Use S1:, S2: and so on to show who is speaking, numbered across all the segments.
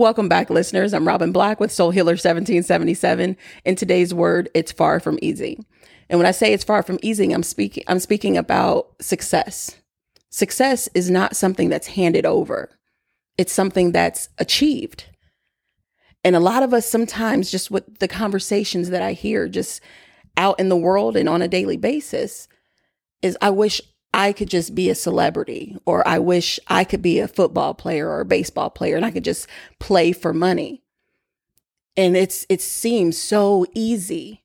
S1: Welcome back, listeners. I'm Robin Black with Soul Healer 1777. In today's word, it's far from easy. And when I say it's far from easy, I'm speaking I'm speaking about success. Success is not something that's handed over. It's something that's achieved. And a lot of us sometimes just with the conversations that I hear just out in the world and on a daily basis is I wish I could just be a celebrity, or I wish I could be a football player or a baseball player and I could just play for money. And it's it seems so easy,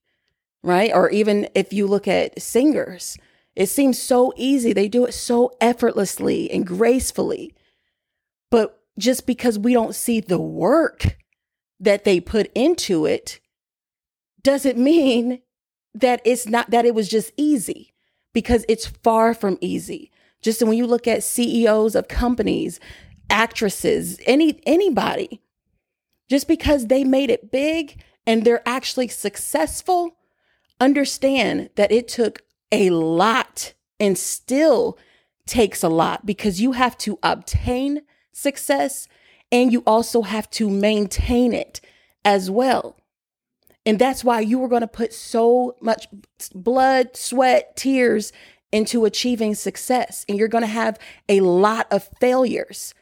S1: right? Or even if you look at singers, it seems so easy. They do it so effortlessly and gracefully. But just because we don't see the work that they put into it doesn't mean that it's not that it was just easy because it's far from easy. Just when you look at CEOs of companies, actresses, any anybody, just because they made it big and they're actually successful, understand that it took a lot and still takes a lot because you have to obtain success and you also have to maintain it as well. And that's why you were going to put so much blood, sweat, tears into achieving success. And you're going to have a lot of failures.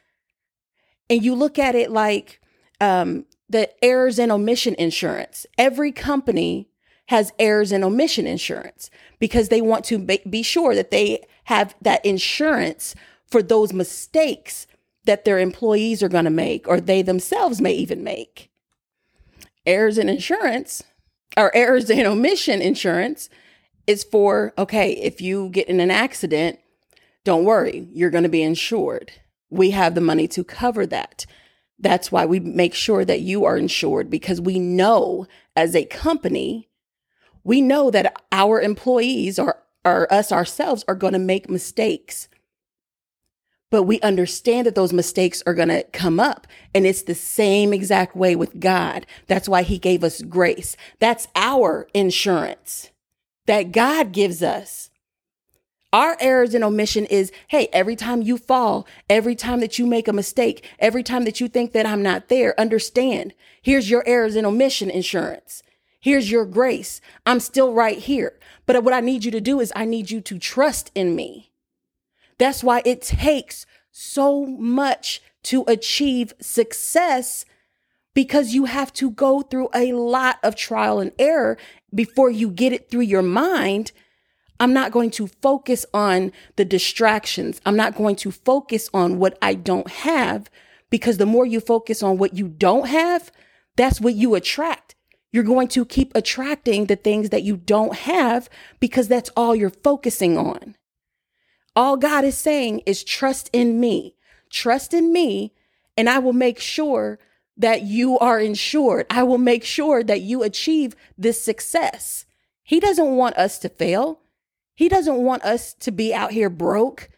S1: And you look at it like um, the errors and omission insurance. Every company has errors and omission insurance because they want to be sure that they have that insurance for those mistakes that their employees are going to make or they themselves may even make errors in insurance or errors in omission insurance is for okay, if you get in an accident, don't worry, you're going to be insured. We have the money to cover that. That's why we make sure that you are insured because we know as a company, we know that our employees or, or us ourselves are going to make mistakes but we understand that those mistakes are going to come up. And it's the same exact way with God. That's why he gave us grace. That's our insurance that God gives us. Our errors and omission is, hey, every time you fall, every time that you make a mistake, every time that you think that I'm not there, understand, here's your errors and omission insurance. Here's your grace. I'm still right here. But what I need you to do is I need you to trust in me. That's why it takes so much to achieve success because you have to go through a lot of trial and error before you get it through your mind. I'm not going to focus on the distractions. I'm not going to focus on what I don't have because the more you focus on what you don't have, that's what you attract. You're going to keep attracting the things that you don't have because that's all you're focusing on. All God is saying is trust in me. Trust in me, and I will make sure that you are insured. I will make sure that you achieve this success. He doesn't want us to fail. He doesn't want us to be out here broke.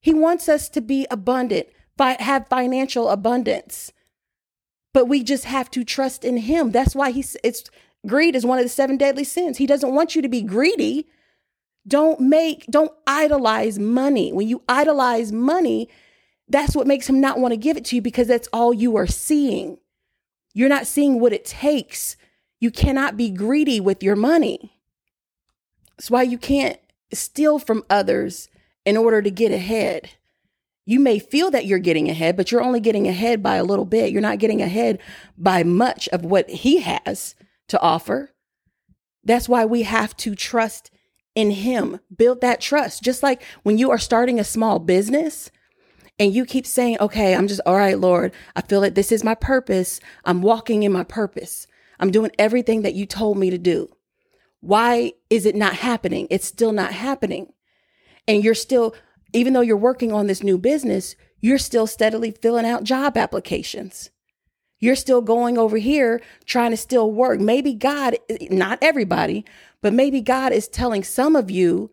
S1: He wants us to be abundant, have financial abundance. But we just have to trust in him. That's why he's it's greed is one of the seven deadly sins. He doesn't want you to be greedy. Don't make, don't idolize money. When you idolize money, that's what makes him not want to give it to you because that's all you are seeing. You're not seeing what it takes. You cannot be greedy with your money. That's why you can't steal from others in order to get ahead. You may feel that you're getting ahead, but you're only getting ahead by a little bit. You're not getting ahead by much of what he has to offer. That's why we have to trust in Him. Build that trust. Just like when you are starting a small business and you keep saying, okay, I'm just, all right, Lord, I feel like this is my purpose. I'm walking in my purpose. I'm doing everything that you told me to do. Why is it not happening? It's still not happening. And you're still, even though you're working on this new business, you're still steadily filling out job applications. You're still going over here trying to still work. Maybe God, not everybody, but maybe God is telling some of you,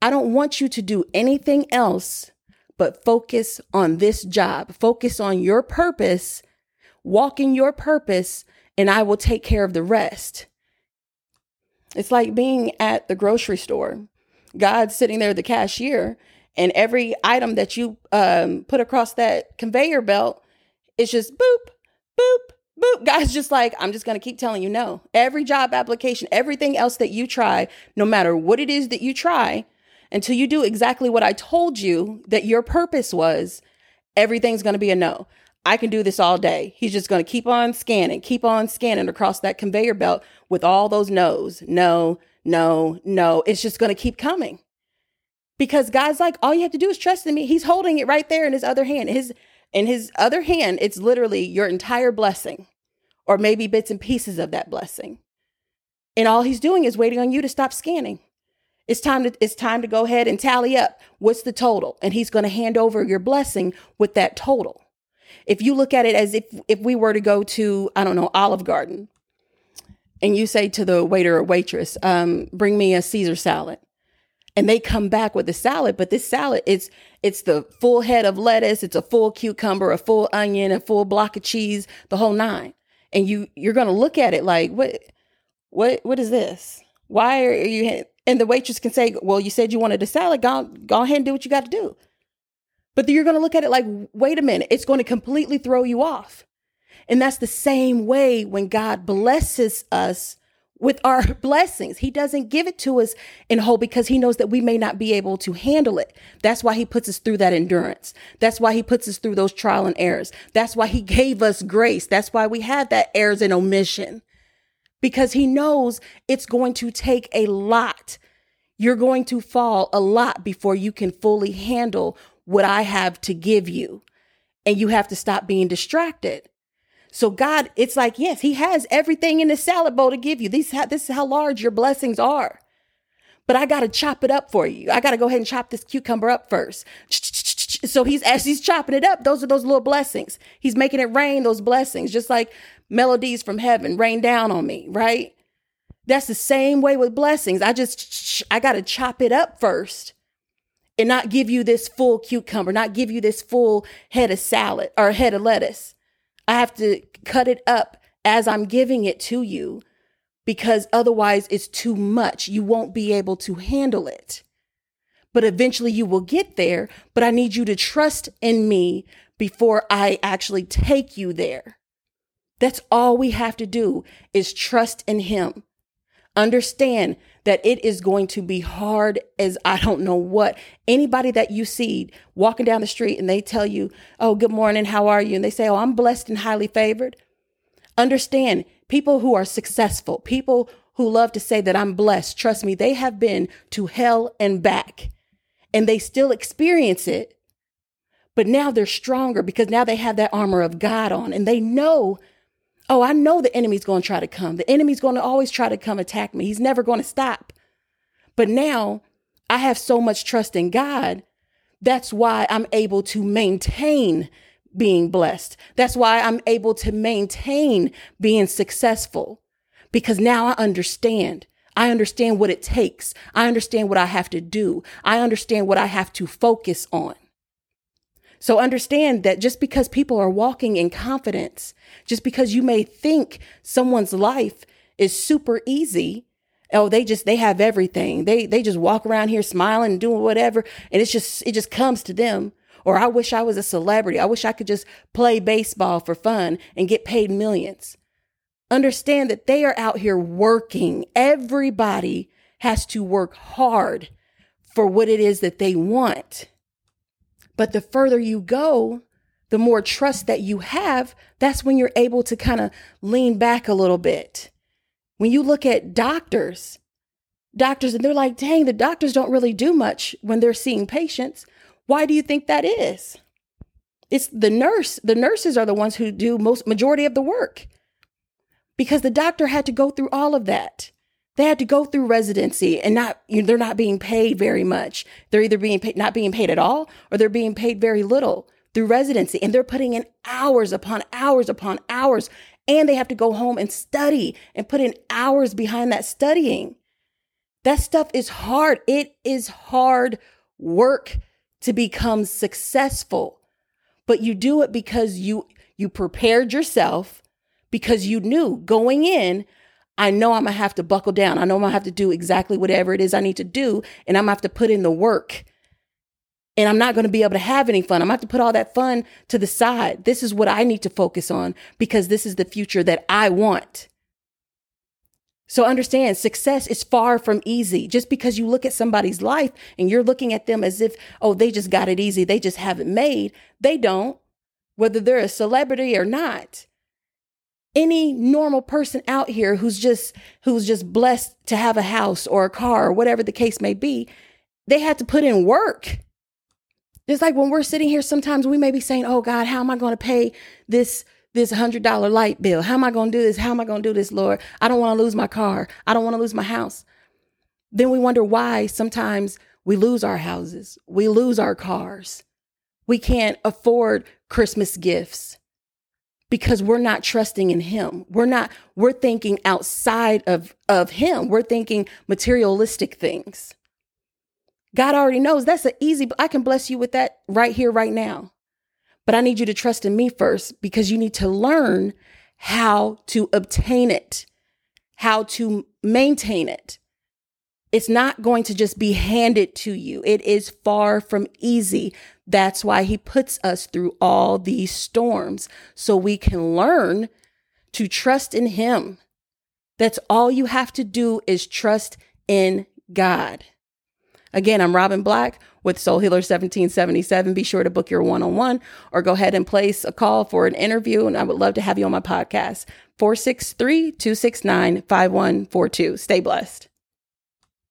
S1: I don't want you to do anything else but focus on this job, focus on your purpose, walk in your purpose, and I will take care of the rest. It's like being at the grocery store. God's sitting there, the cashier, and every item that you um, put across that conveyor belt is just boop, boop, God's just like, I'm just going to keep telling you no. Every job application, everything else that you try, no matter what it is that you try, until you do exactly what I told you that your purpose was, everything's going to be a no. I can do this all day. He's just going to keep on scanning, keep on scanning across that conveyor belt with all those no's. No, no, no. It's just going to keep coming. Because God's like, all you have to do is trust in me. He's holding it right there in his other hand. His in his other hand, it's literally your entire blessing, or maybe bits and pieces of that blessing. And all he's doing is waiting on you to stop scanning. It's time to it's time to go ahead and tally up what's the total, and he's going to hand over your blessing with that total. If you look at it as if if we were to go to I don't know Olive Garden, and you say to the waiter or waitress, um, "Bring me a Caesar salad," and they come back with a salad, but this salad it's it's the full head of lettuce, it's a full cucumber, a full onion, a full block of cheese, the whole nine, and you you're to look at it like what what what is this? Why are you and the waitress can say, Well, you said you wanted a salad. Go, go ahead and do what you got to do. But you're to look at it like, Wait a minute. It's to completely throw you off. And that's the same way when God blesses us with our blessings. He doesn't give it to us in whole because he knows that we may not be able to handle it. That's why he puts us through that endurance. That's why he puts us through those trial and errors. That's why he gave us grace. That's why we have that errors and omission because he knows it's going to take a lot. You're going to fall a lot before you can fully handle what I have to give you. And you have to stop being distracted. So God, it's like, yes, he has everything in the salad bowl to give you. This, is how large your blessings are. But I got to chop it up for you. I got to go ahead and chop this cucumber up first. So he's, as he's chopping it up, those are those little blessings. He's making it rain, those blessings, just like melodies from heaven rain down on me, right? That's the same way with blessings. I just, I got to chop it up first and not give you this full cucumber, not give you this full head of salad or head of lettuce. I have to cut it up as I'm giving it to you because otherwise it's too much. You won't be able to handle it. But eventually you will get there. But I need you to trust in me before I actually take you there. That's all we have to do is trust in him. Understand that it is going to be hard as I don't know what. Anybody that you see walking down the street and they tell you, Oh, good morning, how are you? And they say, Oh, I'm blessed and highly favored. Understand people who are successful, people who love to say that I'm blessed, trust me, they have been to hell and back and they still experience it. But now they're stronger because now they have that armor of God on and they know Oh, I know the enemy's going to try to come. The enemy's going to always try to come attack me. He's never going to stop. But now I have so much trust in God. That's why I'm able to maintain being blessed. That's why I'm able to maintain being successful because now I understand. I understand what it takes. I understand what I have to do. I understand what I have to focus on. So understand that just because people are walking in confidence, just because you may think someone's life is super easy, oh, they just they have everything. They they just walk around here smiling and doing whatever, and it's just it just comes to them. Or I wish I was a celebrity. I wish I could just play baseball for fun and get paid millions. Understand that they are out here working. Everybody has to work hard for what it is that they want. But the further you go, the more trust that you have, that's when you're able to kind of lean back a little bit. When you look at doctors, doctors, and they're like, dang, the doctors don't really do much when they're seeing patients. Why do you think that is? It's the nurse. The nurses are the ones who do most majority of the work because the doctor had to go through all of that. They had to go through residency and not, you know, they're not being paid very much. They're either being paid, not being paid at all, or they're being paid very little through residency. And they're putting in hours upon hours upon hours. And they have to go home and study and put in hours behind that studying. That stuff is hard. It is hard work to become successful. But you do it because you you prepared yourself because you knew going in I know I'm gonna have to buckle down. I know I'm gonna have to do exactly whatever it is I need to do, and I'm gonna have to put in the work. and I'm not to be able to have any fun. I'm to have to put all that fun to the side. This is what I need to focus on because this is the future that I want. So understand success is far from easy. Just because you look at somebody's life and you're looking at them as if, oh, they just got it easy, they just have it made. They don't, whether they're a celebrity or not. Any normal person out here who's just who's just blessed to have a house or a car or whatever the case may be, they had to put in work. it's like when we're sitting here, sometimes we may be saying, Oh God, how am I going to pay this this hundred dollar light bill? How am I going to do this? How am I going to do this, Lord? I don't want to lose my car. I don't want to lose my house. Then we wonder why sometimes we lose our houses. We lose our cars. We can't afford Christmas gifts because we're not trusting in him. We're not, we're thinking outside of, of him. We're thinking materialistic things. God already knows that's an easy, I can bless you with that right here, right now. But I need you to trust in me first because you need to learn how to obtain it, how to maintain it. It's not going to just be handed to you. It is far from easy. That's why he puts us through all these storms so we can learn to trust in him. That's all you have to do is trust in God. Again, I'm Robin Black with Soul Healer 1777. Be sure to book your one on one or go ahead and place a call for an interview. And I would love to have you on my podcast. 463 269 5142. Stay blessed.